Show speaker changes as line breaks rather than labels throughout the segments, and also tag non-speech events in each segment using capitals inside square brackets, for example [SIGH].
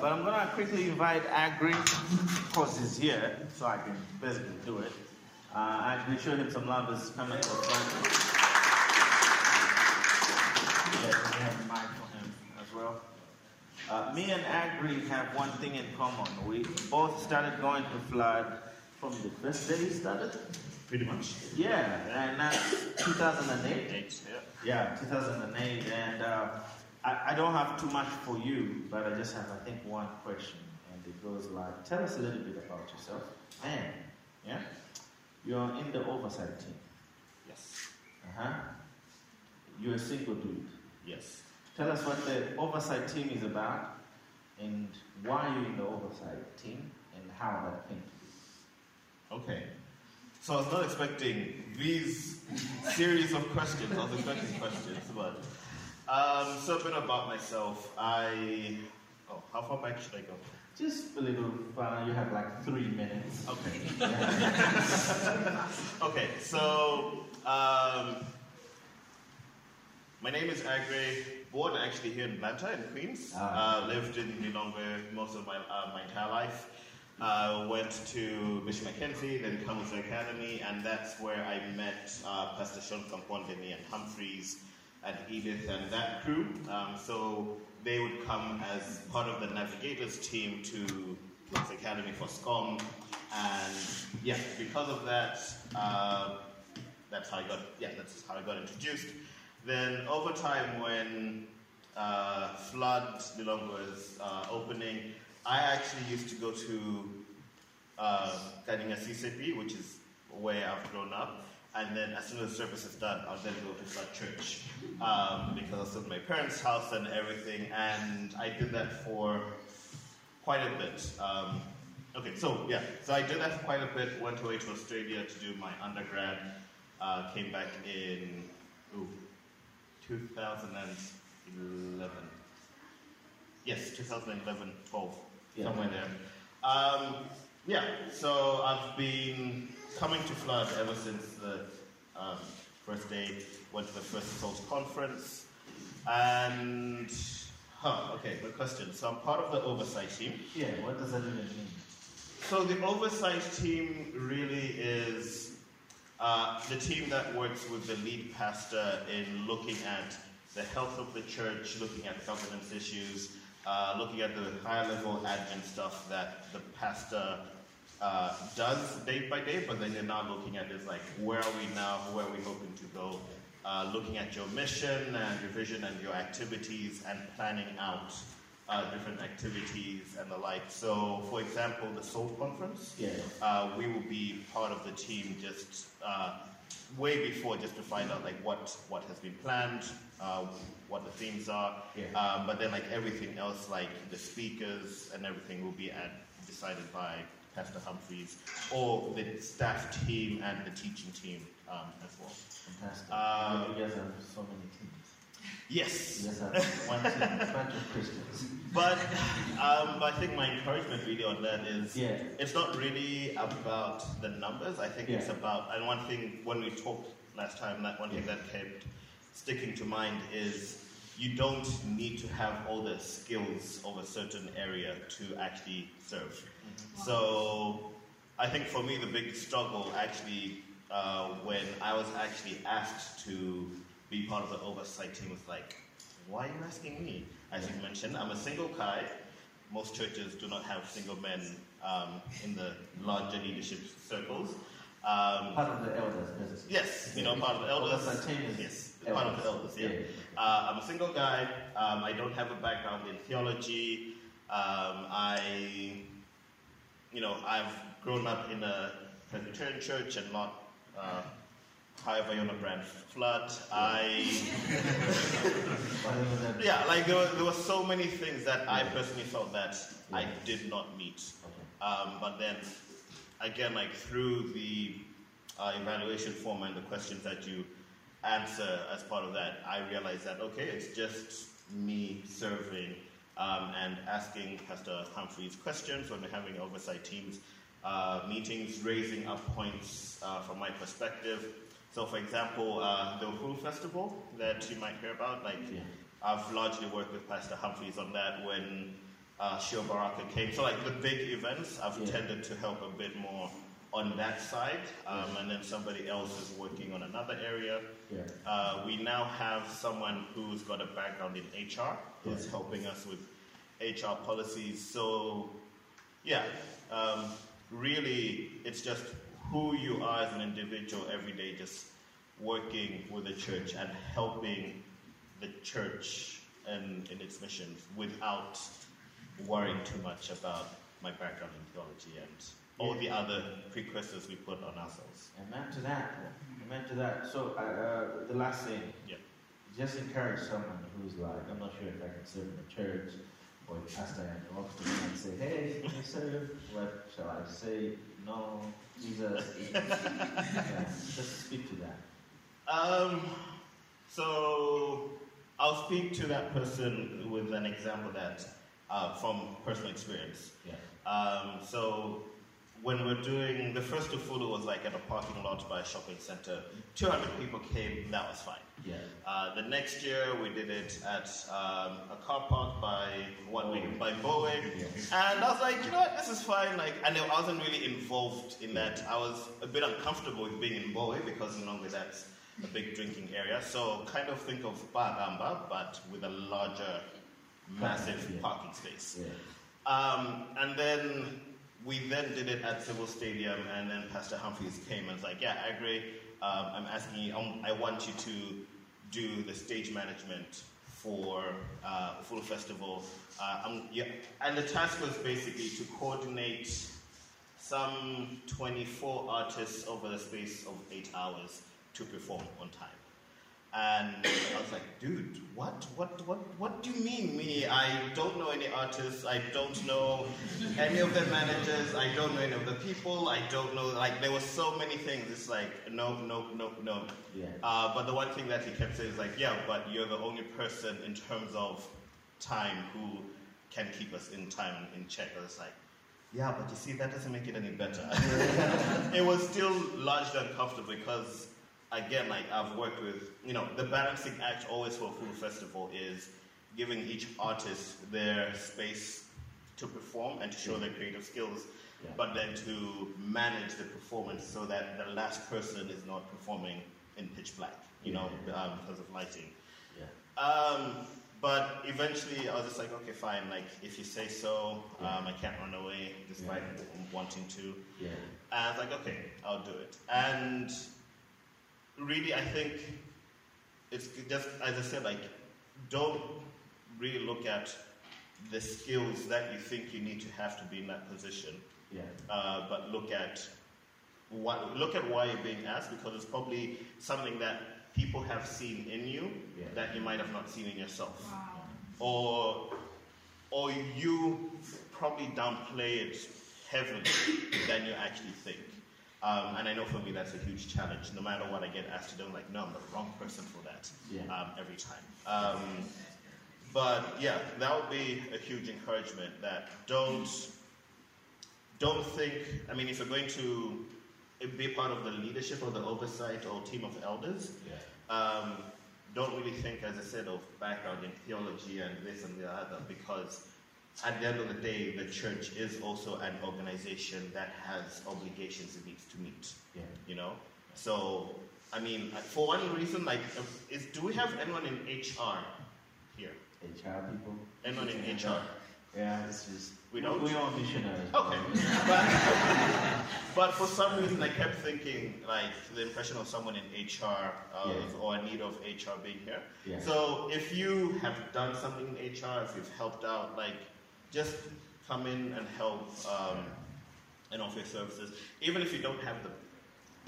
but I'm gonna quickly invite Agri, of course he's here, so I can basically do it. Uh, Agri, show him some love as coming to. Yeah, we have a mic for him as well. Uh, me and Agri have one thing in common. We both started going to Flood from the first day he started.
Pretty much.
Yeah, and that's 2008.
Eight, yeah.
Yeah, 2008. And uh, I, I don't have too much for you, but I just have, I think, one question. And it goes like, tell us a little bit about yourself. And, yeah, you're in the oversight team.
Yes.
Uh huh. You're a single dude.
Yes.
Tell us what the oversight team is about and why you're in the oversight team and how that came to be.
Okay. So I was not expecting these series of questions. I was expecting questions, but um, so a bit about myself. I oh, how far back should I go?
Just a little fun. You have like three minutes.
Okay. [LAUGHS] okay. So um, my name is Agre. Born actually here in Blantyre, in Queens.
Ah.
Uh, lived in Lilongwe most of my uh, my entire life. Uh, went to Bishop Mackenzie, then Kamuzu Academy, and that's where I met uh, Pastor Sean Kampondeni and Humphreys and Edith and that crew. Um, so they would come as part of the navigators team to King's Academy for SCOM, and yeah, because of that, uh, that's how I got yeah, that's how I got introduced. Then over time, when uh, Flood Lilongwe was uh, opening, I actually used to go to uh, Kanyinga CCAP, which is where I've grown up. And then as soon as the service is done, I'll then go to Flood Church um, because I was at my parents' house and everything. And I did that for quite a bit. Um, okay, so yeah, so I did that for quite a bit. Went away to Australia to do my undergrad. Uh, came back in ooh, 2011. Yes, 2011, 12,
Yeah.
somewhere there. Um, yeah, so I've been coming to Flood ever since the um, first day. Went to the first Assault conference, and huh, okay, good question. So I'm part of the oversight team.
Yeah, what does that even mean?
So the oversight team really is uh, the team that works with the lead pastor in looking at the health of the church, looking at governance issues, uh, looking at the higher level admin stuff that the pastor uh, does day by day, but then you're now looking at is like, where are we now? Where are we hoping to go? Uh, looking at your mission and your vision and your activities and planning out uh, different activities and the like. So, for example, the Soul Conference,
Yeah.
uh, we will be part of the team just uh, way before just to find out like what what has been planned, uh, what the themes are.
Yeah.
Um, but then like everything else, like the speakers and everything, will be at, decided by Pastor Humphreys or the staff team and the teaching team um, as well.
Fantastic.
Uh,
you guys have so many teams.
Yes.
Yes, one team, a bunch of Christians. [LAUGHS]
But um, I think my encouragement really on that is
Yeah.
it's not really about the numbers. I think it's about and one thing when we talked last time, that one thing that kept sticking to mind is you don't need to have all the skills of a certain area to actually serve. So I think for me the big struggle actually uh, when I was actually asked to be part of the oversight team was like, why are you asking me? As you mentioned, I'm a single guy. Most churches do not have single men um, in the larger leadership circles. Um,
Part of the elders, because
yes, you know, part of the elders.
Oversight team is
Yes, part of the elders. Yeah. Uh, I'm a single guy. Um, I don't have a background in theology. Um, I, you know, I've grown up in a Presbyterian church and not, uh, however you want to brand flood. I, yeah, like there were, there were so many things that I personally felt that I did not meet.
Okay.
Um, but then, again, like through the uh, evaluation form and the questions that you answer as part of that, I realized that okay, it's just me serving um, and asking Pastor Humphreys questions when we're having oversight teams uh, meetings, raising up points uh, from my perspective. So, for example, uh, the Ufulu Festival that you might hear about, like
Yeah.
I've largely worked with Pastor Humphreys on that when uh, Sho Baraka came. So like the big events, I've
Yeah.
tended to help a bit more on that side, um, and then somebody else is working on another area.
Yeah.
Uh, we now have someone who's got a background in HR who's
Yeah.
helping us with HR policies. So, yeah, um, really, it's just who you are as an individual every day, just working with the church and helping the church and in its mission without worrying too much about my background in theology and all the other precursors we put on ourselves.
Amen to that. Amen to that. So, uh, uh, the last thing.
Yeah.
Just encourage someone who's like, I'm not sure if I can serve in the church or if Pastor and to me and say, hey, can you serve? What shall I say? No, Jesus. [LAUGHS] yeah, just speak to that.
Um, so I'll speak to that person with an example that uh, from personal experience.
Yeah.
Um, so when we're doing the first Ufulu was like at a parking lot by a shopping center. 200 people came. That was fine.
Yeah.
Uh, the next year we did it at um, a car park by what we by Bowie,
Yeah.
and I was like, you know what, this is fine. Like, and I wasn't really involved in that. I was a bit uncomfortable with being in Bowie because no longer that's a big drinking area. So kind of think of Bagamba, but with a larger, massive
Yeah.
parking space.
Yeah.
Um, and then we then did it at Civo Stadium, and then Pastor Humphreys came and was like, "Yeah, I agree. Um, I'm asking you. um, I want you to do the stage management for uh, Full Festival." Uh, yeah, and the task was basically to coordinate some 24 artists over the space of eight hours to perform on time. And I was like, dude, what, what, what, what do you mean me? I don't know any artists. I don't know any of their managers. I don't know any of the people. I don't know, like, there were so many things. It's like, no, no, no, no.
Yeah.
Uh, but the one thing that he kept saying is like, yeah, but you're the only person in terms of time who can keep us in time in check. I was like, yeah, but you see, that doesn't make it any better. [LAUGHS] it was still largely uncomfortable because, again, like I've worked with, you know, the balancing act always for a full festival is giving each artist their space to perform and to show their creative skills,
Yeah.
but then to manage the performance so that the last person is not performing in pitch black, you know, um, because of lighting.
Yeah.
Um, but eventually, I was just like, okay, fine. Like, if you say so, um, I can't run away despite wanting to.
Yeah.
And I was like, okay, I'll do it. And really, I think it's just as I said, like, don't really look at the skills that you think you need to have to be in that position,
Yeah.
uh, but look at what look at why you're being asked because it's probably something that people have seen in you
Yeah.
that you might have not seen in yourself, Wow. or or you probably downplay it heavily than you actually think. Um, and I know for me that's a huge challenge. No matter what I get asked to do, I'm like, no, I'm the wrong person for that
Yeah.
um, every time. Um, but yeah, that would be a huge encouragement. That don't don't think. I mean, if you're going to be part of the leadership or the oversight or team of elders,
Yeah.
um, don't really think, as I said, of background in theology and this and the other, because at the end of the day, the church is also an organization that has obligations it needs to meet.
Yeah.
You know, so I mean, for one reason, like, uh, is do we have anyone in HR here?
HR people.
Anyone in HR?
Yeah, it's just.
We don't?
We are missionaries.
Okay. [LAUGHS] But, but for some reason, I kept thinking like the impression of someone in HR uh,
Yeah.
or a need of HR being here.
Yeah.
So if you have done something in HR, if you've helped out, like just come in and help um, and offer your services, even if you don't have the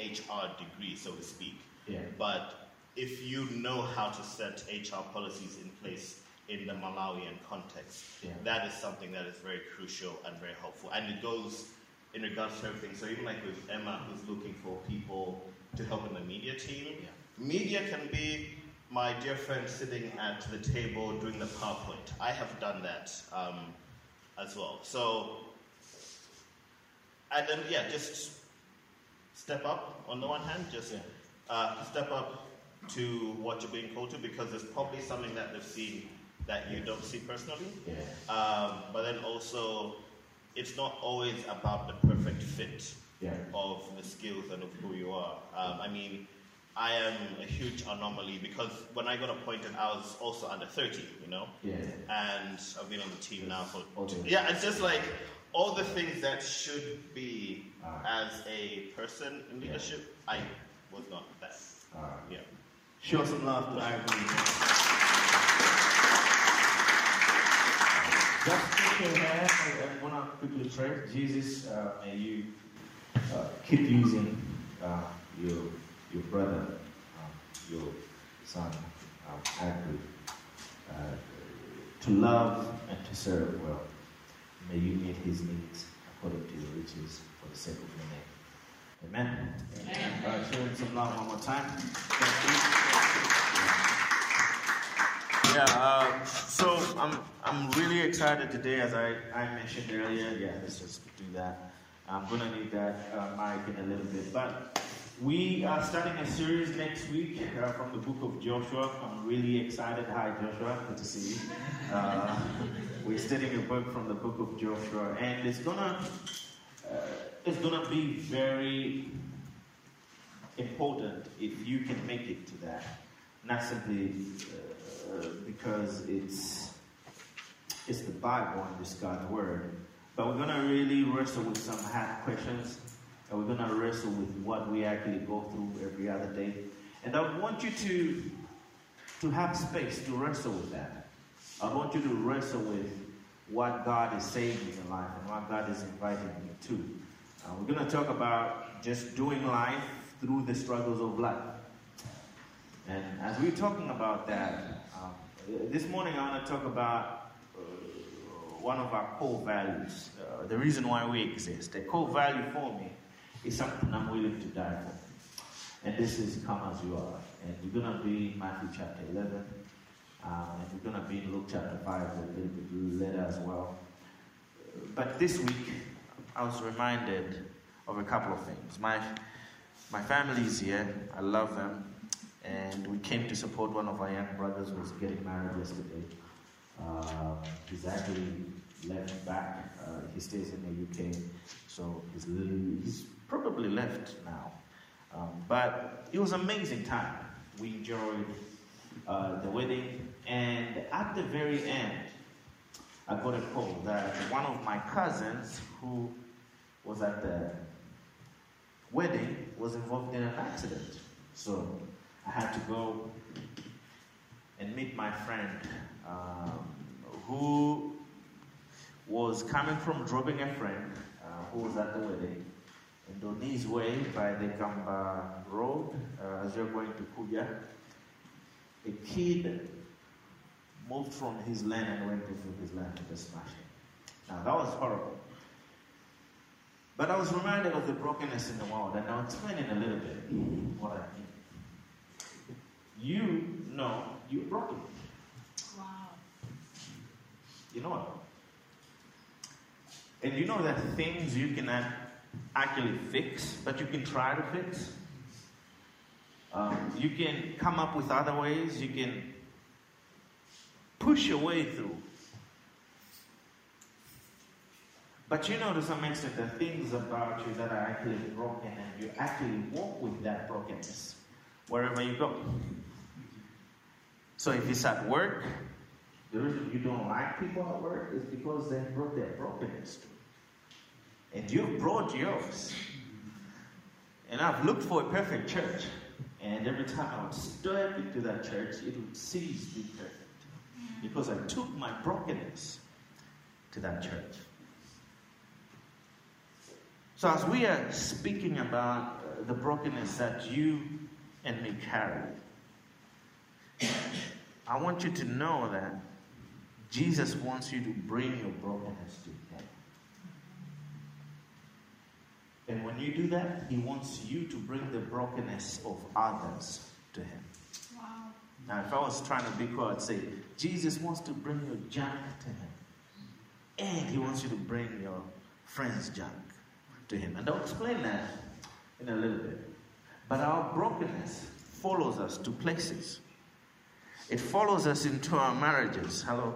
HR degree, so to speak.
Yeah.
But if you know how to set HR policies in place in the Malawian context,
Yeah.
that is something that is very crucial and very helpful. And it goes in regards to everything. So even like with Emma, who's looking for people to help in the media team,
Yeah.
media can be my dear friend sitting at the table doing the PowerPoint. I have done that um, as well. So, and then yeah, just step up on the one hand, just
Yeah.
uh, step up to what you're being called to because there's probably something that they've seen that you don't see personally.
Yeah.
Um, but then also, it's not always about the perfect fit
Yeah.
of the skills and of who you are. Um, I mean, I am a huge anomaly because when I got appointed, I was also under 30, you know?
Yeah.
And I've been on the team now for.
Okay.
Yeah, it's just like all the things that should be
Ah.
as a person in leadership, I was not that.
All right.
Yeah.
Show some love to Irene. Just put your hand and I want to quickly pray. Jesus, uh, may you uh, keep using uh, your your brother, uh, your son, uh, Andrew, uh, to love and to serve well. May you meet his needs according to your riches for the sake of your name. Amen. Amen. All right, show him some love one more time. Yeah, uh, so I'm I'm really excited today, as I, I mentioned earlier. Yeah, let's just do that. I'm gonna need that uh, mic in a little bit, but we are starting a series next week uh, from the book of Joshua. I'm really excited. Hi, Joshua. Good to see you. Uh, we're studying a book from the book of Joshua, and it's gonna uh, it's gonna be very important if you can make it to that. Not simply uh, because it's it's the Bible and it's God's word, but we're gonna really wrestle with some hard questions, and we're gonna wrestle with what we actually go through every other day. And I want you to to have space to wrestle with that. I want you to wrestle with what God is saying in your life and what God is inviting you to. Uh, we're going to talk about just doing life through the struggles of life. And as we're talking about that, um, this morning I want to talk about uh, one of our core values, uh, the reason why we exist. A core value for me is something I'm willing to die for. And this is come as you are. And we're going to be in Matthew chapter 11. Um, and we're going to be in Luke chapter 5 a little bit later as well. But this week, I was reminded of a couple of things. My, my family is here. I love them. And we came to support one of our young brothers who was getting married yesterday. Uh, he's actually left back. Uh, he stays in the UK. So he's, he's probably left now. Um, but it was an amazing time. We enjoyed uh, the wedding. And at the very end, I got a call that one of my cousins who was at the wedding was involved in an accident. So I had to go and meet my friend um, who was coming from dropping a friend uh, who was at the wedding. And on his way by the Kamba Road, uh, as you're going to Kuya, a kid moved from his lane and went into his lane and just smashed him. Now that was horrible. But I was reminded of the brokenness in the world, and I'll explain in a little bit what I mean. You know you're broken.
Wow.
You know it. And you know that things you cannot actually fix, but you can try to fix. Um, you can come up with other ways. You can push your way through. But you know, to some extent, the things about you that are actually broken, and you actually walk with that brokenness wherever you go. So if it's at work, the reason you don't like people at work is because they brought their brokenness to. And you've brought yours. And I've looked for a perfect church. And every time I would step into that church, it would cease being perfect. Because I took my brokenness to that church. So, as we are speaking about uh, the brokenness that you and me carry, I want you to know that Jesus wants you to bring your brokenness to Him. And when you do that, He wants you to bring the brokenness of others to Him.
Wow.
Now, if I was trying to be cool, I'd say, Jesus wants to bring your junk to Him. And He wants you to bring your friend's junk to Him. And I'll explain that in a little bit. But our brokenness follows us to places. It follows us into our marriages. Hello?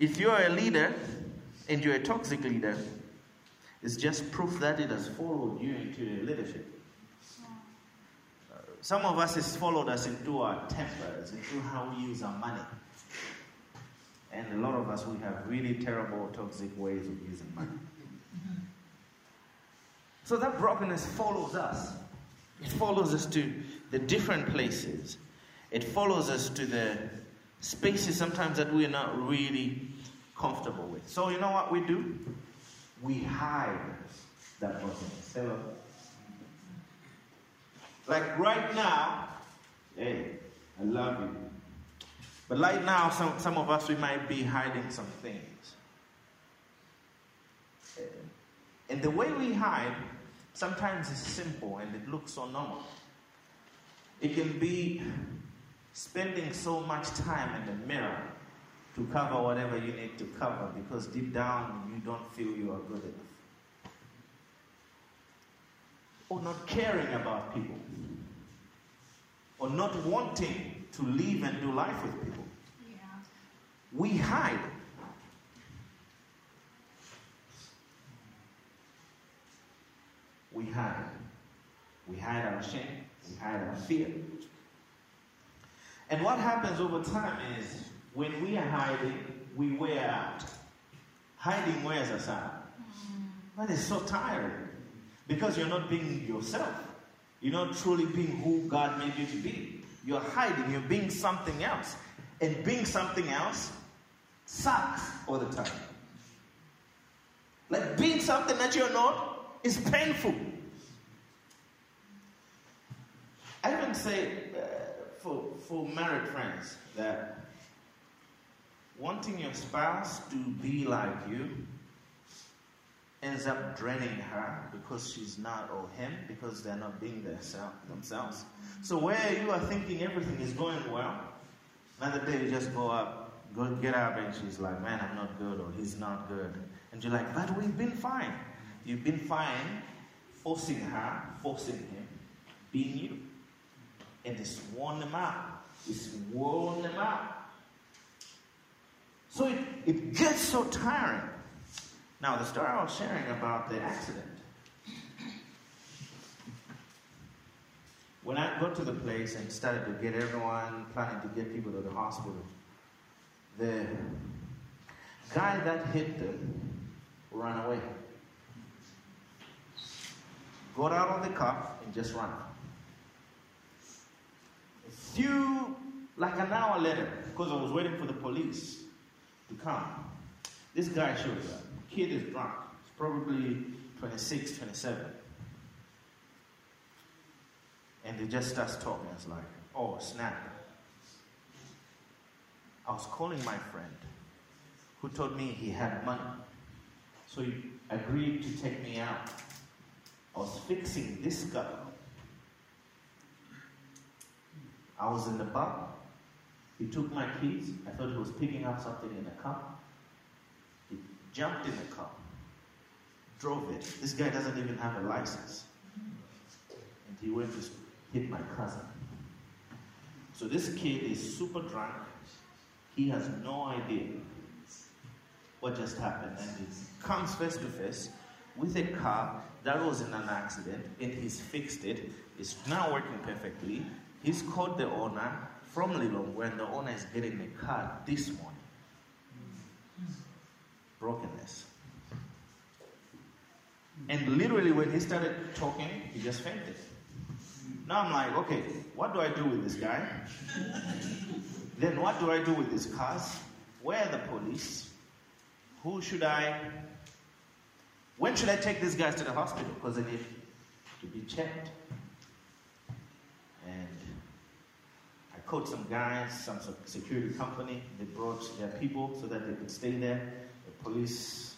If you're a leader and you're a toxic leader, it's just proof that it has followed you into leadership. Uh, some of us has followed us into our tempers, into how we use our money. And a lot of us, we have really terrible, toxic ways of using money. So that brokenness follows us. It follows us to the different places. It follows us to the spaces sometimes that we're not really comfortable with. So you know what we do? We hide that person. Hello. Like right now, hey, I love you. But right now, some, some of us, we might be hiding some things. And the way we hide sometimes is simple and it looks so normal. It can be spending so much time in the mirror to cover whatever you need to cover because deep down you don't feel you are good enough. Or not caring about people. Or not wanting to live and do life with people. Yeah. We hide we hide. We hide our shame, we hide our fear. And what happens over time is when we are hiding, we wear out. Hiding wears us out. That is so tiring because you're not being yourself. You're not truly being who God made you to be. You're hiding, you're being something else. And being something else sucks all the time. Like being something that you're not is painful. I even say uh, for, for married friends that wanting your spouse to be like you ends up draining her because she's not or him because they're not being themselves. So where you are thinking everything is going well, another day you just go up, go get up, and she's like, "Man, I'm not good," or "He's not good," and you're like, "But we've been fine." You've been fine forcing her, forcing him, being you. And it's worn them out. It's worn them out. So it, it gets so tiring. Now, the story I was sharing about the accident. When I got to the place and started to get everyone, planning to get people to the hospital, the guy that hit them ran away got out of the car and just ran. A few, like an hour later, because I was waiting for the police to come, this guy shows up. Kid is drunk. He's probably 26, 27. And he just starts talking. It's like, oh, snap. I was calling my friend who told me he had money. So he agreed to take me out I was fixing this girl. I was in the bar. He took my keys. I thought he was picking up something in the car. He jumped in the car, drove it. This guy doesn't even have a license. And he went to hit my cousin. So this kid is super drunk. He has no idea what just happened. And he comes face to face with a car that was in an accident and he's fixed it. It's now working perfectly. He's called the owner from Lilongwe and the owner is getting the car this morning. Brokenness. And literally, when he started talking, he just fainted. Now I'm like, okay, what do I do with this guy? then what do I do with these cars? Where are the police? Who should I when should I take these guys to the hospital? Because they need to be checked. And Called some guys, some security company. They brought their people so that they could stay there. The police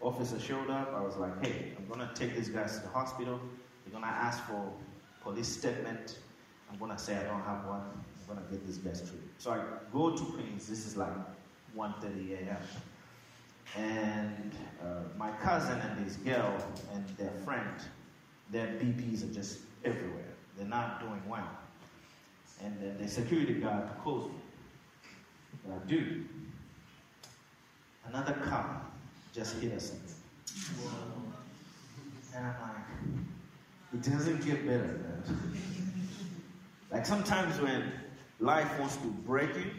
officer showed up. I was like, hey, I'm going to take these guys to the hospital. They're going to ask for police statement. I'm going to say I don't have one. I'm going to get these guys treated. So I go to Queens. This is like 1.30 a.m. And uh, my cousin and his girl and their friend, their BPs are just everywhere. They're not doing well. And then the security guard calls me. And I do. Another car just hit us. And I'm like, it doesn't get better than that. like sometimes when life wants to break you,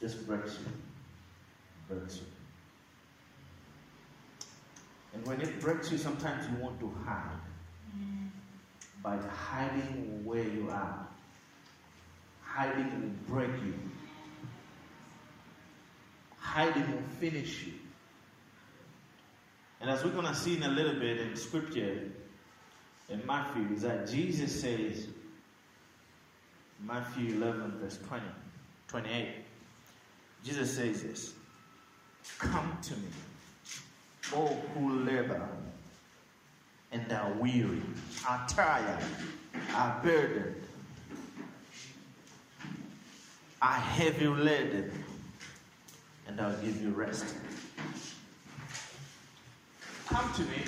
just breaks you. Breaks you. And when it breaks you, sometimes you want to hide. Mm. By hiding where you are, hiding will break you. Hiding will finish you. And as we're going to see in a little bit in scripture, in Matthew, is that Jesus says, Matthew 11, verse 20, 28, Jesus says this Come to me, all who labor and are weary, are tired, are burdened, are heavy laden, and I'll give you rest. Come to me,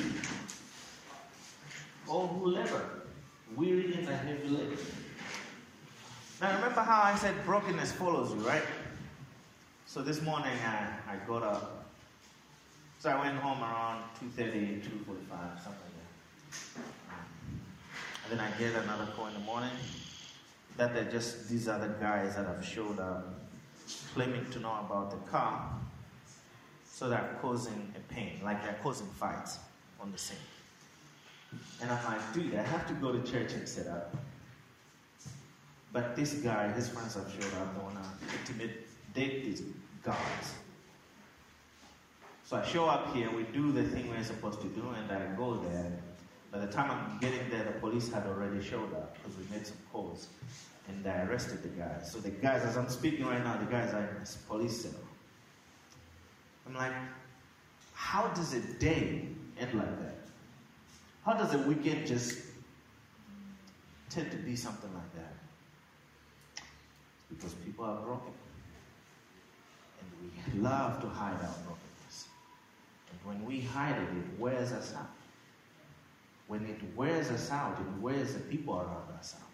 all who labor, weary and are heavy laden. Now remember how I said brokenness follows you, right? So this morning I, I got up. So I went home around 2.30, 2.45, something like that. And then I get another call in the morning that they're just these other guys that have showed up claiming to know about the car. So they're causing a pain, like they're causing fights on the scene. And I'm like, dude, I have to go to church and set up. But this guy, his friends have showed up, they want to intimidate these guys. So I show up here, we do the thing we're supposed to do, and I go there. By the time I'm getting there, the police had already showed up because we made some calls. And I arrested the guys. So the guys, as I'm speaking right now, the guys are in this police cell. I'm like, how does a day end like that? How does a weekend just tend to be something like that? Because people are broken. And we love to hide our brokenness. And when we hide it, it wears us out. When it wears us out, it wears the people around us out.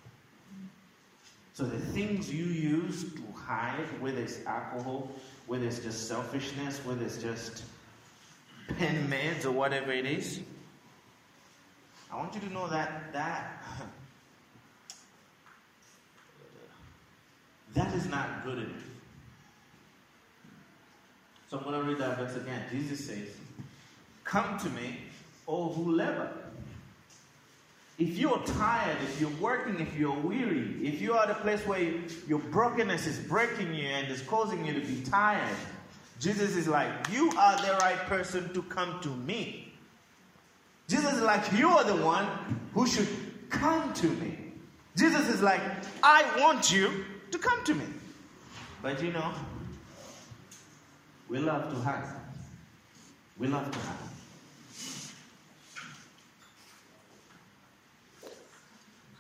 So the things you use to hide, whether it's alcohol, whether it's just selfishness, whether it's just pen meds or whatever it is, I want you to know that that [LAUGHS] that is not good enough. So I'm going to read that verse again. Jesus says, Come to me, all who labor. If you're tired, if you're working, if you're weary, if you are at a place where your brokenness is breaking you and is causing you to be tired, Jesus is like, You are the right person to come to me. Jesus is like, You are the one who should come to me. Jesus is like, I want you to come to me. But you know, we love to hide. We love to hide.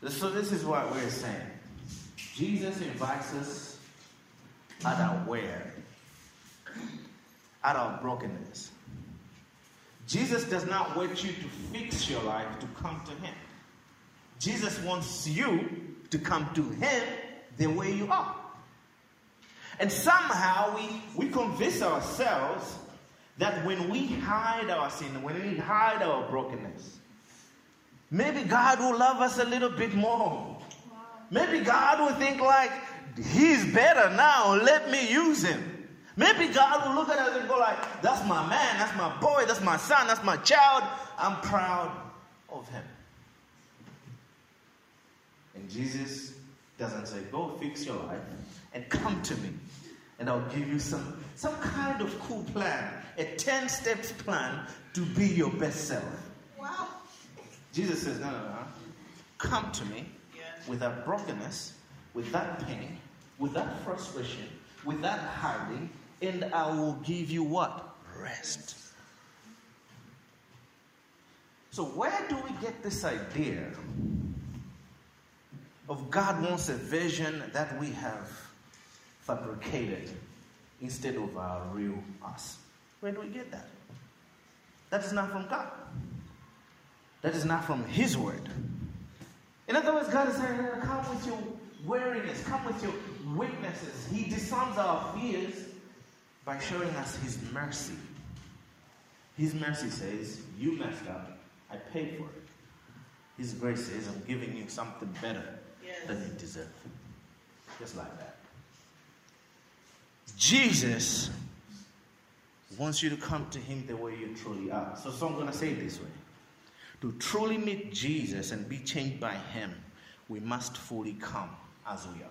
So this is what we're saying. Jesus invites us out of where, Out of brokenness. Jesus does not want you to fix your life to come to Him. Jesus wants you to come to Him the way you are. And somehow we, we convince ourselves that when we hide our sin, when we hide our brokenness, maybe God will love us a little bit more. Maybe God will think like, he's better now, let me use him. Maybe God will look at us and go like, that's my man, that's my boy, that's my son, that's my child. I'm proud of him. And Jesus doesn't say, go fix your life and come to me. And I'll give you some, some kind of cool plan, a 10 steps plan to be your best self. Wow. Jesus says, no, no, no. Come to me with that brokenness, with that pain, with that frustration, with that hiding, and I will give you what? Rest. So, where do we get this idea of God wants a vision that we have fabricated instead of our real us? Where do we get that? That is not from God. That is not from His word. In other words, God is saying, come with your weariness, come with your weaknesses. He disarms our fears by showing us His mercy. His mercy says, You messed up, I paid for it. His grace says, I'm giving you something better yes. than you deserve. Just like that. Jesus wants you to come to Him the way you truly are. So, so I'm going to say it this way To truly meet Jesus and be changed by Him, we must fully come as we are.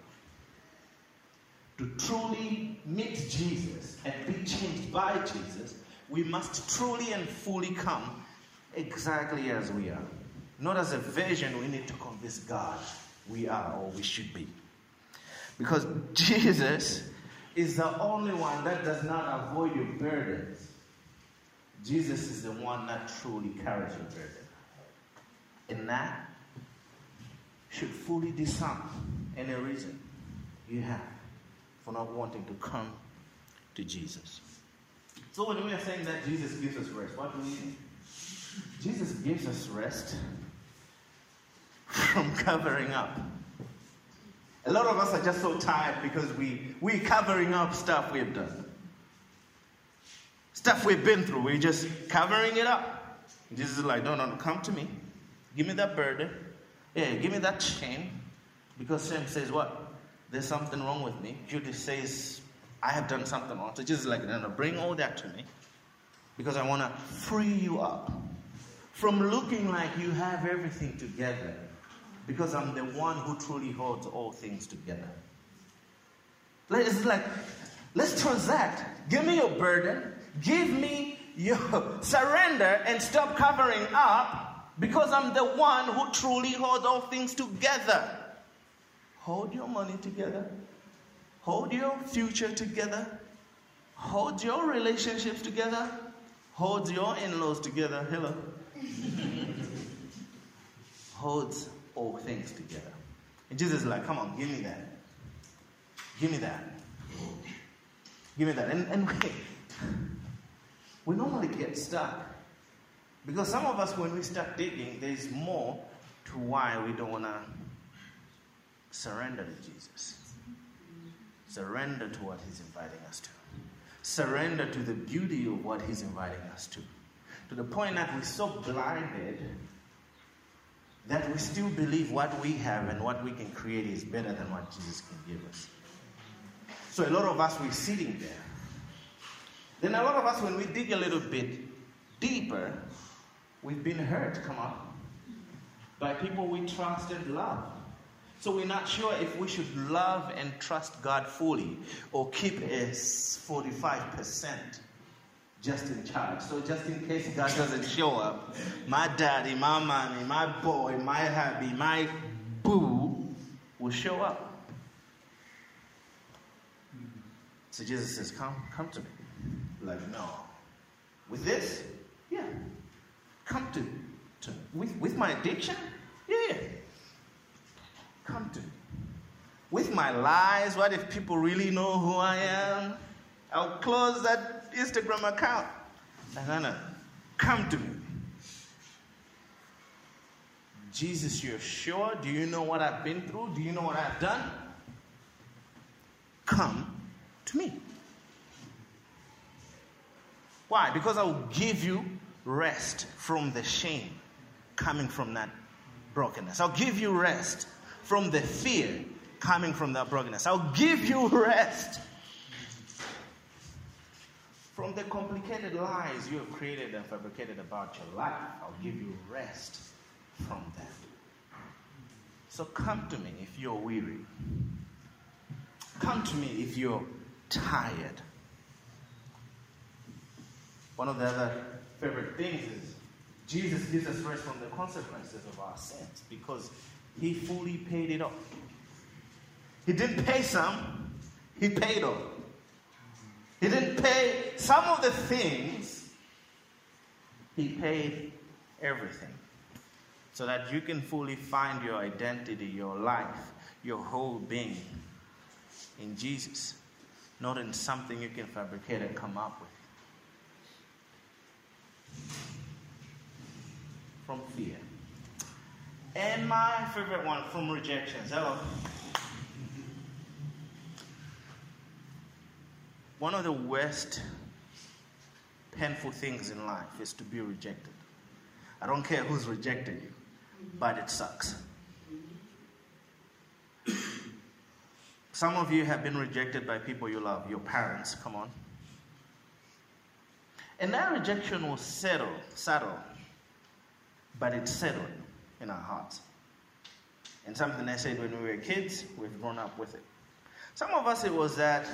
To truly meet Jesus and be changed by Jesus, we must truly and fully come exactly as we are. Not as a version we need to convince God we are or we should be. Because [LAUGHS] Jesus is the only one that does not avoid your burdens. Jesus is the one that truly carries your burden. And that should fully disarm any reason you have for not wanting to come to Jesus. So when we are saying that Jesus gives us rest, what do we mean? Jesus gives us rest from covering up. A lot of us are just so tired because we, we're covering up stuff we've done. Stuff we've been through, we're just covering it up. Jesus is like, no, no, come to me. Give me that burden. Yeah, give me that chain. Because Sam says, what? There's something wrong with me. Judas says, I have done something wrong. So Jesus is like, no, no, bring all that to me. Because I want to free you up from looking like you have everything together because I'm the one who truly holds all things together. It's like, let's transact. Give me your burden. Give me your [LAUGHS] surrender and stop covering up because I'm the one who truly holds all things together. Hold your money together. Hold your future together. Hold your relationships together. Hold your in laws together. Hello. [LAUGHS] Holds all things together. And Jesus is like, come on, give me that. Give me that. Give me that. And, and we, [LAUGHS] we normally get stuck. Because some of us, when we start digging, there's more to why we don't want to surrender to Jesus. Surrender to what He's inviting us to. Surrender to the beauty of what He's inviting us to. To the point that we're so blinded that we still believe what we have and what we can create is better than what Jesus can give us. So a lot of us, we're sitting there. Then a lot of us, when we dig a little bit deeper, we've been hurt, come on, by people we trust and love. So we're not sure if we should love and trust God fully or keep a 45% just in charge. So just in case God doesn't show up, my daddy, my mommy, my boy, my hubby, my boo will show up. So Jesus says, Come, come to me. Like, no. With this? Yeah. Come to, to with, with my addiction? Yeah. Come to me. With my lies, what if people really know who I am? I'll close that Instagram account. Nana, come to me. Jesus, you're sure? Do you know what I've been through? Do you know what I've done? Come to me. Why? Because I will give you rest from the shame coming from that brokenness. I'll give you rest from the fear coming from that brokenness. I'll give you rest from the complicated lies you have created and fabricated about your life, I'll give you rest from that. So come to me if you're weary. Come to me if you're tired. One of the other favorite things is Jesus gives us rest from the consequences of our sins because he fully paid it off. He didn't pay some, he paid all. He didn't pay some of the things, He paid everything. So that you can fully find your identity, your life, your whole being in Jesus, not in something you can fabricate and come up with. From fear. And my favorite one from rejections. Hello. One of the worst painful things in life is to be rejected. I don't care who's rejecting you, but it sucks. Some of you have been rejected by people you love, your parents, come on. And that rejection was settle, subtle, but it settled in our hearts. And something I said when we were kids, we've grown up with it. Some of us, it was that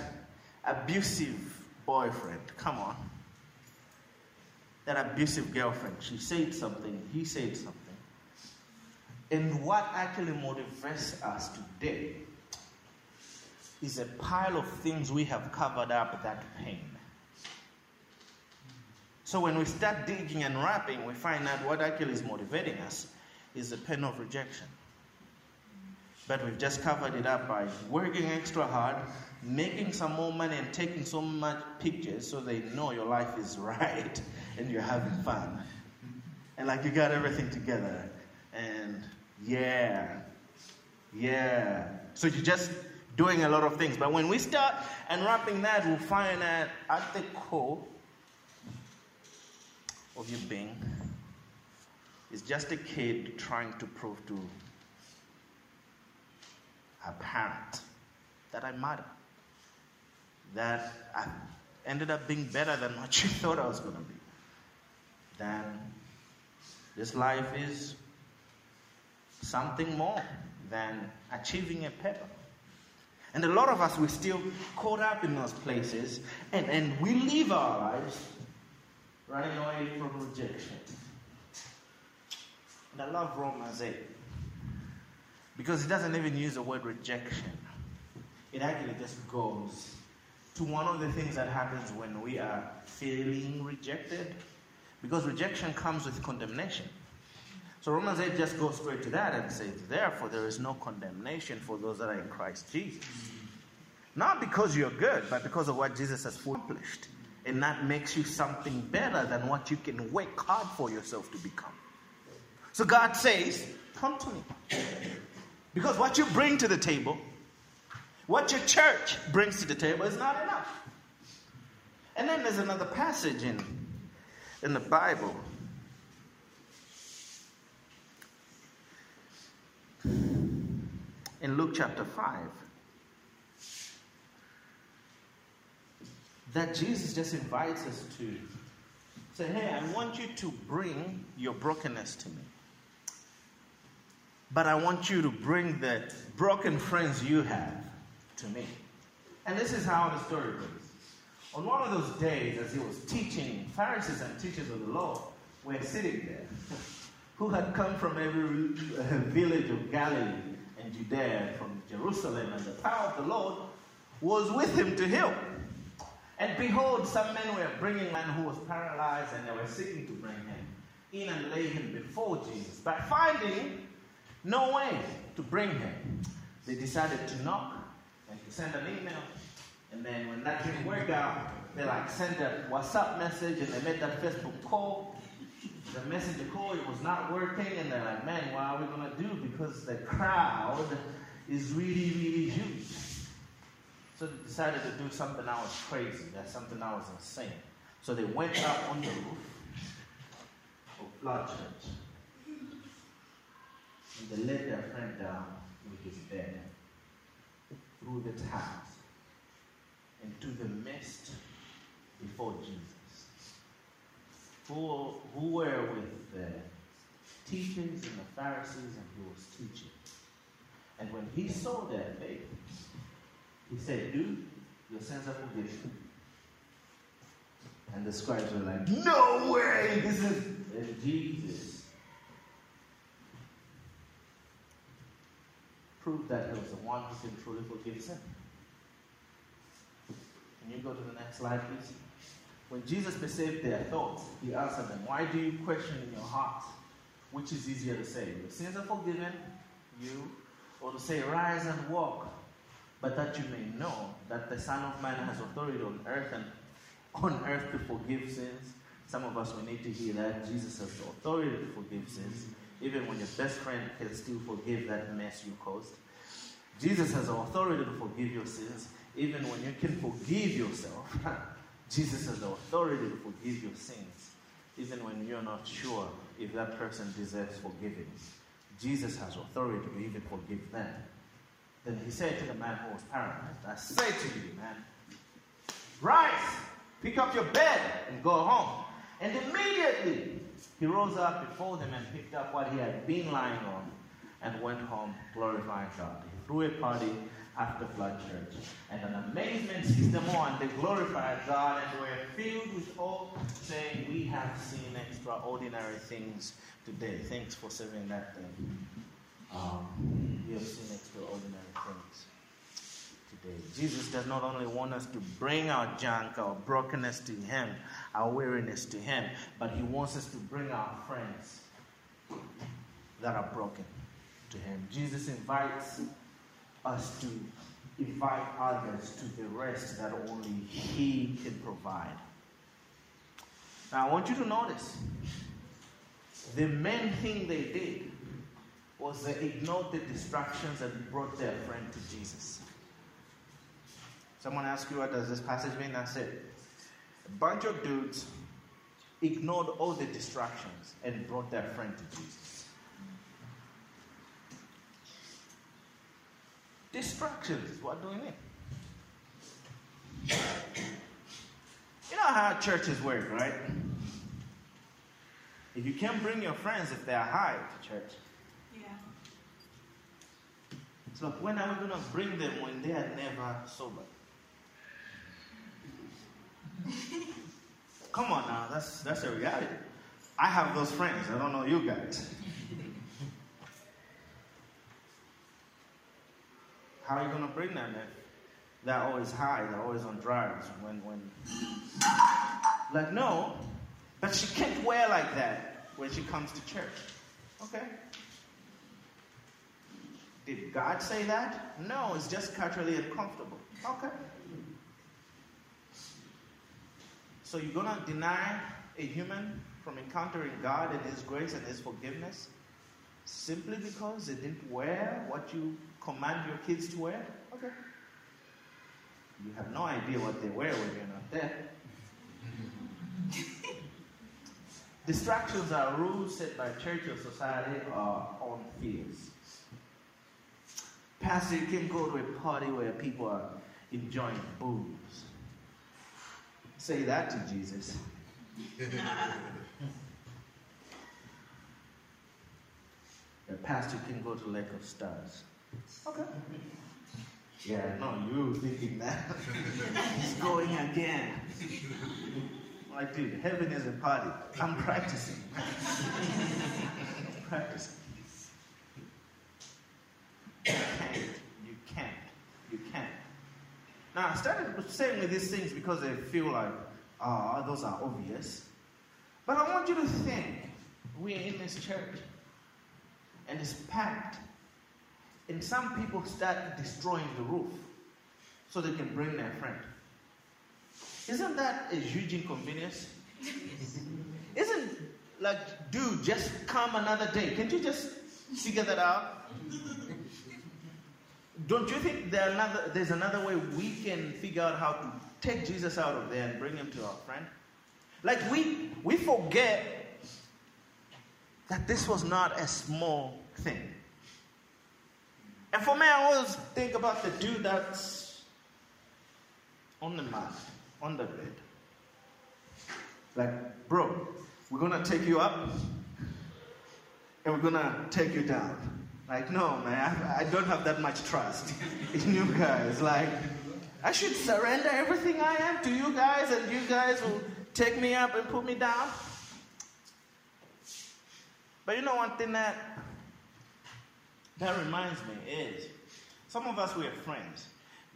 abusive boyfriend. Come on. That abusive girlfriend. She said something, he said something. And what actually motivates us today is a pile of things we have covered up that pain. So when we start digging and wrapping, we find out what actually is motivating us is the pain of rejection. But we've just covered it up by working extra hard, making some more money, and taking so much pictures so they know your life is right [LAUGHS] and you're having fun. And like you got everything together. And yeah, yeah. So you're just doing a lot of things. But when we start unwrapping that, we'll find that at the core of you being is just a kid trying to prove to a parent that I matter. That I ended up being better than what [LAUGHS] you thought I was going to be. that this life is something more than achieving a paper. And a lot of us, we're still caught up in those places, and, and we live our lives running away from rejection. And I love Romans 8 because it doesn't even use the word rejection. It actually just goes to one of the things that happens when we are feeling rejected. Because rejection comes with condemnation. So Romans 8 just goes straight to that and says, Therefore, there is no condemnation for those that are in Christ Jesus. Not because you're good, but because of what Jesus has accomplished. And that makes you something better than what you can work hard for yourself to become. So God says, Come to me. Because what you bring to the table, what your church brings to the table, is not enough. And then there's another passage in, in the Bible. In Luke chapter 5, that Jesus just invites us to say, Hey, I want you to bring your brokenness to me. But I want you to bring the broken friends you have to me. And this is how the story goes. On one of those days, as he was teaching, Pharisees and teachers of the law were sitting there, [LAUGHS] who had come from every [LAUGHS] village of Galilee and Judea, from Jerusalem, and the power of the Lord was with him to heal. And behold, some men were bringing a man who was paralyzed, and they were seeking to bring him in and lay him before Jesus. But finding no way to bring him. They decided to knock and to send an email. And then when that didn't work out, they like sent a WhatsApp message and they made that Facebook call. The messenger call, it was not working, and they're like, man, what are we gonna do? Because the crowd is really, really huge. So they decided to do something that was crazy, that's something that was insane. So they went up on the roof of Flood Church and they let their friend down with his bed through the tiles into the mist before Jesus. Who, who were with the teachers and the Pharisees and who was teaching. And when he saw their faith, he said, Do, your sins are forgiven. And the scribes were like, No way! This is Jesus prove that he was the one who can truly forgive sin. Can you go to the next slide, please? When Jesus perceived their thoughts, he answered them, Why do you question in your heart? Which is easier to say, Your sins are forgiven, you, or to say, Rise and walk, but that you may know that the Son of Man has authority on earth and on earth to forgive sins. Some of us, we need to hear that Jesus has authority to forgive sins. even when your best friend can still forgive that mess you caused. Jesus has authority to forgive your sins, even when you can forgive yourself. [LAUGHS] Jesus has the authority to forgive your sins, even when you're not sure if that person deserves forgiving. Jesus has authority to even forgive them. Then he said to the man who was paralyzed, I say to you, man, rise, pick up your bed, and go home. And immediately he rose up before them and picked up what he had been lying on and went home glorifying God. He threw a party after Flood Church. And an amazement seized them all, and they glorified God and were filled with awe, saying, We have seen extraordinary things today. Thanks for serving that thing. Um, we have seen extraordinary things today. Jesus does not only want us to bring our junk, our brokenness to Him, our weariness to Him, but He wants us to bring our friends that are broken to Him. Jesus invites us to invite others to the rest that only He can provide. Now, I want you to notice the main thing they did was they ignored the distractions and brought their friend to Jesus. Someone asked you, what does this passage mean? I said, a bunch of dudes ignored all the distractions and brought their friend to Jesus. Distractions, what do we mean? You know how churches work, right? If you can't bring your friends if they're high to church. It's like when are we gonna bring them when they are never sober? Come on now, that's that's a reality. I have those friends. I don't know you guys. How are you gonna bring them if they're always high, they're always on drugs when when like no, but she can't wear like that when she comes to church. Okay. Did God say that? No, it's just culturally uncomfortable. Okay. So you're gonna deny a human from encountering God and His grace and His forgiveness simply because they didn't wear what you command your kids to wear? Okay. You have no idea what they wear when you're not there. [LAUGHS] Distractions are rules set by church or society or on fields. Pastor, you can't go to a party where people are enjoying booze. Say that to Jesus. [LAUGHS] A pastor can go to Lake of Stars. Okay. Yeah, no, you thinking that. [LAUGHS] He's going again. Like, dude, heaven is a party. I'm practicing. [LAUGHS] practicing. You can't. You can't. You can't. Now, I started saying these things because they feel like, ah, those are obvious. But I want you to think we're in this church and it's packed. And some people start destroying the roof so they can bring their friend. Isn't that a huge inconvenience? [LAUGHS] Isn't like, dude, just come another day. Can't you just figure that out? [LAUGHS] Don't you think there another, there's another way we can figure out how to take Jesus out of there and bring him to our friend? Like we we forget that this was not a small thing. And for me, I always think about the dude that's on the mat, on the bed. Like, bro, we're gonna take you up and we're gonna take you down. Like, no, man, I, I don't have that much trust [LAUGHS] in you guys. Like, I should surrender everything I am to you guys, and you guys will take me up and put me down. But you know one thing that that reminds me is some of us we have friends.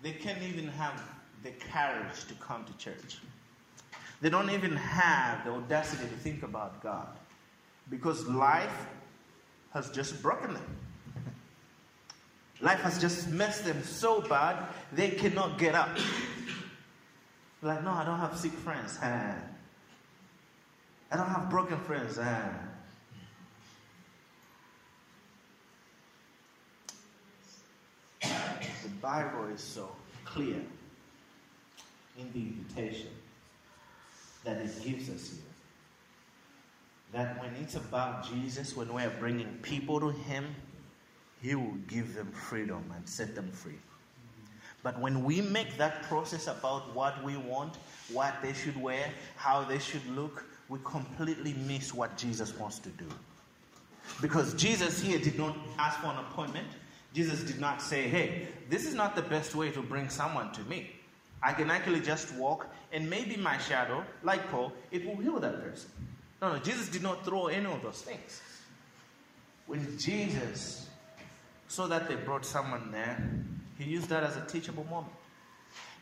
They can't even have the courage to come to church. They don't even have the audacity to think about God because life has just broken them. Life has just messed them so bad they cannot get up. like, no, I don't have sick friends. Eh. I don't have broken friends. Eh. the Bible is so clear in the invitation that it gives us here. That when it's about Jesus, when we're bringing people to Him, he will give them freedom and set them free. But when we make that process about what we want, what they should wear, how they should look, we completely miss what Jesus wants to do. Because Jesus here did not ask for an appointment. Jesus did not say, hey, this is not the best way to bring someone to me. I can actually just walk, and maybe my shadow, like Paul, it will heal that person. No, no, Jesus did not throw any of those things. When Jesus saw that they brought someone there, he used that as a teachable moment.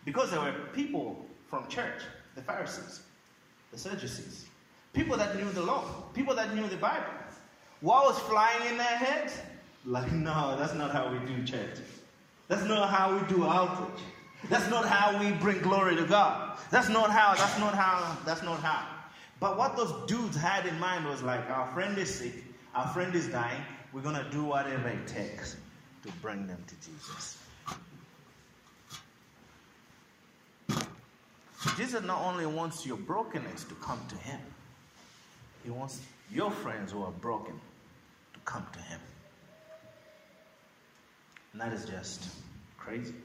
Because there were people from church, the Pharisees, the Sadducees, people that knew the law, people that knew the Bible. What was flying in their heads? Like, no, that's not how we do church. That's not how we do outreach. That's not how we bring glory to God. That's not how, that's not how, that's not how. But what those dudes had in mind was like, our friend is sick, our friend is dying, we're going to do whatever it takes to bring them to Jesus. Jesus not only wants your brokenness to come to Him, He wants your friends who are broken to come to Him. And that is just crazy.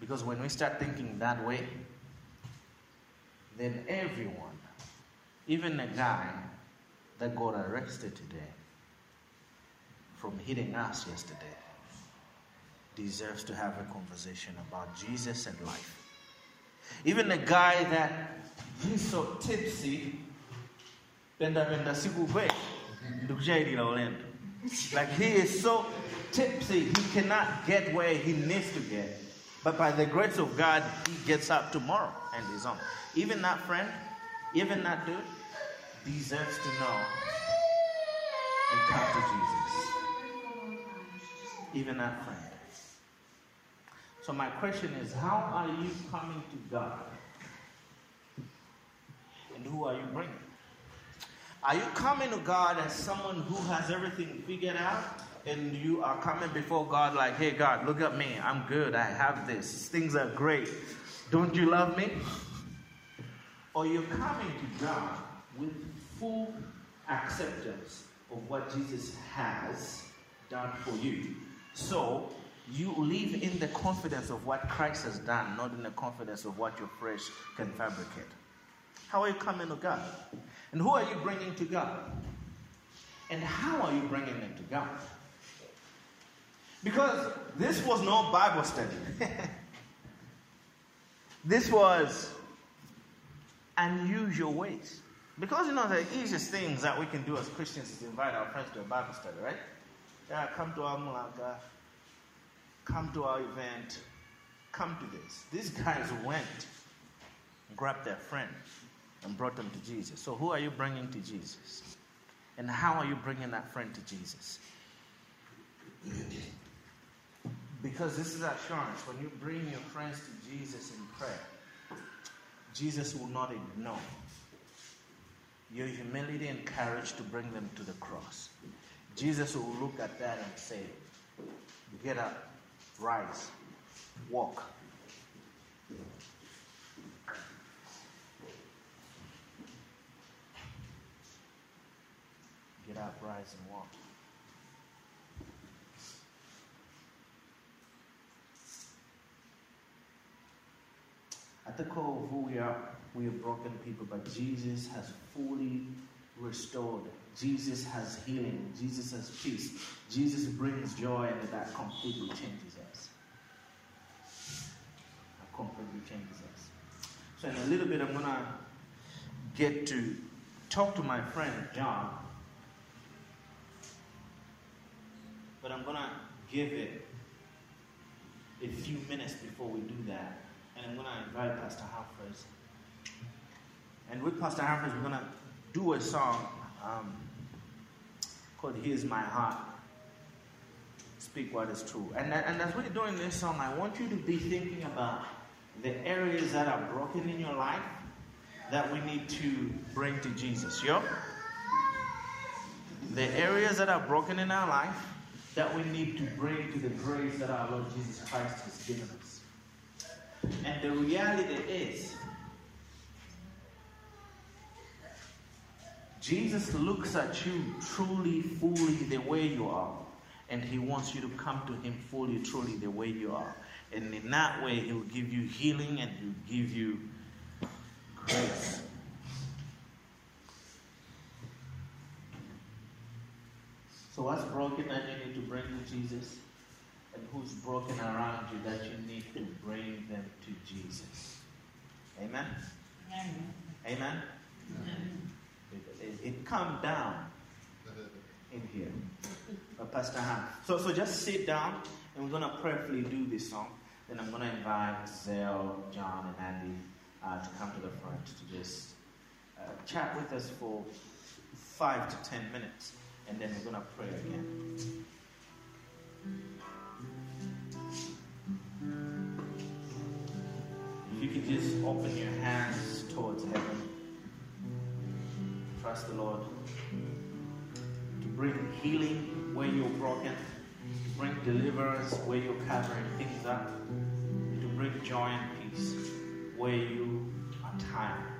Because when we start thinking that way, then everyone, even a guy that got arrested today from hitting us yesterday, deserves to have a conversation about Jesus and life. Even a guy that he's so tipsy, benda benda sikube, like he is so tipsy, he cannot get where he needs to get. But by the grace of God, he gets up tomorrow and is on. Even that friend, even that dude, deserves to know and come to Jesus. Even that friend. So, my question is how are you coming to God? And who are you bringing? Are you coming to God as someone who has everything figured out? And you are coming before God like, hey, God, look at me. I'm good. I have this. Things are great. Don't you love me? Or you're coming to God with full acceptance of what Jesus has done for you. So you live in the confidence of what Christ has done, not in the confidence of what your flesh can fabricate. How are you coming to God? And who are you bringing to God? And how are you bringing them to God? Because this was no Bible study. [LAUGHS] this was unusual ways. Because you know the easiest things that we can do as Christians is invite our friends to a Bible study, right? Yeah, come to our mulanga, come to our event, come to this. These guys went, grabbed their friend, and brought them to Jesus. So who are you bringing to Jesus? And how are you bringing that friend to Jesus? Because this is assurance. When you bring your friends to Jesus in prayer, Jesus will not ignore your humility and courage to bring them to the cross. Jesus will look at that and say, Get up, rise, walk. Get up, rise, and walk. At the core of who we are, we are broken people, but Jesus has fully restored. Jesus has healing. Jesus has peace. Jesus brings joy, and that completely changes us. That completely changes us. So, in a little bit, I'm going to get to talk to my friend John, but I'm going to give it a few minutes before we do that and I'm going to invite Pastor Humphreys. And with Pastor Humphreys, we're going to do a song um, called Here's My Heart. Speak what is true. And, and as we're doing this song, I want you to be thinking about the areas that are broken in your life that we need to bring to Jesus. Yo? The areas that are broken in our life that we need to bring to the grace that our Lord Jesus Christ has given us. And the reality is, Jesus looks at you truly, fully the way you are. And he wants you to come to him fully, truly the way you are. And in that way, he will give you healing and he will give you grace. So, what's broken that you need to bring to Jesus? And who's broken around you that you need to bring them to Jesus? Amen? Amen. Amen? It, it, it calmed down in here. But Pastor Han. So, so just sit down and we're going to prayerfully do this song. Then I'm going to invite Zell, John, and Andy uh, to come to the front to just uh, chat with us for five to ten minutes and then we're going to pray again. If you could just open your hands towards heaven, trust the Lord to bring healing where you're broken, to bring deliverance where you're covering things up, to bring joy and peace where you are tired.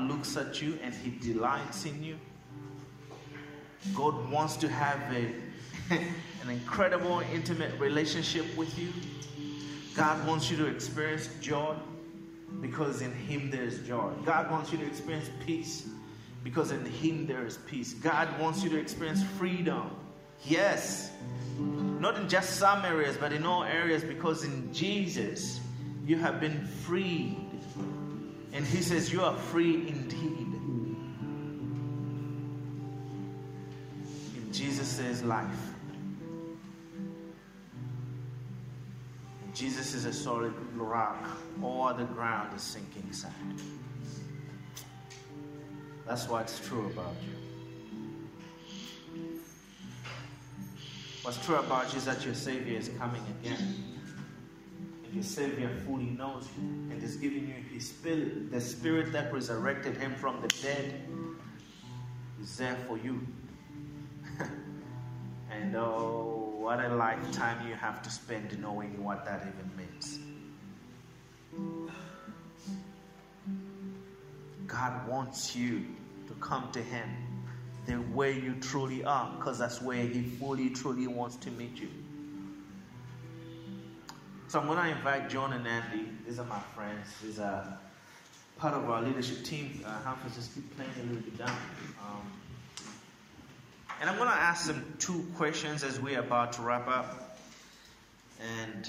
Looks at you and He delights in you. God wants to have a, [LAUGHS] an incredible, intimate relationship with you. God wants you to experience joy because in Him there is joy. God wants you to experience peace because in Him there is peace. God wants you to experience freedom. Yes. Not in just some areas, but in all areas because in Jesus you have been freed. And He says, You are free indeed. In Jesus' life. Jesus is a solid rock. All the ground is sinking sand. That's what's true about you. What's true about you is that your Savior is coming again. Your Savior fully knows you and is giving you His Spirit. The Spirit that resurrected Him from the dead is there for you. [LAUGHS] and oh, what a lifetime you have to spend knowing what that even means. God wants you to come to Him the way you truly are, because that's where He fully, truly wants to meet you. So I'm going to invite John and Andy. These are my friends. These are part of our leadership team. Uh, Humphrey, just keep playing a little bit down. Um, and I'm going to ask them two questions as we're about to wrap up. And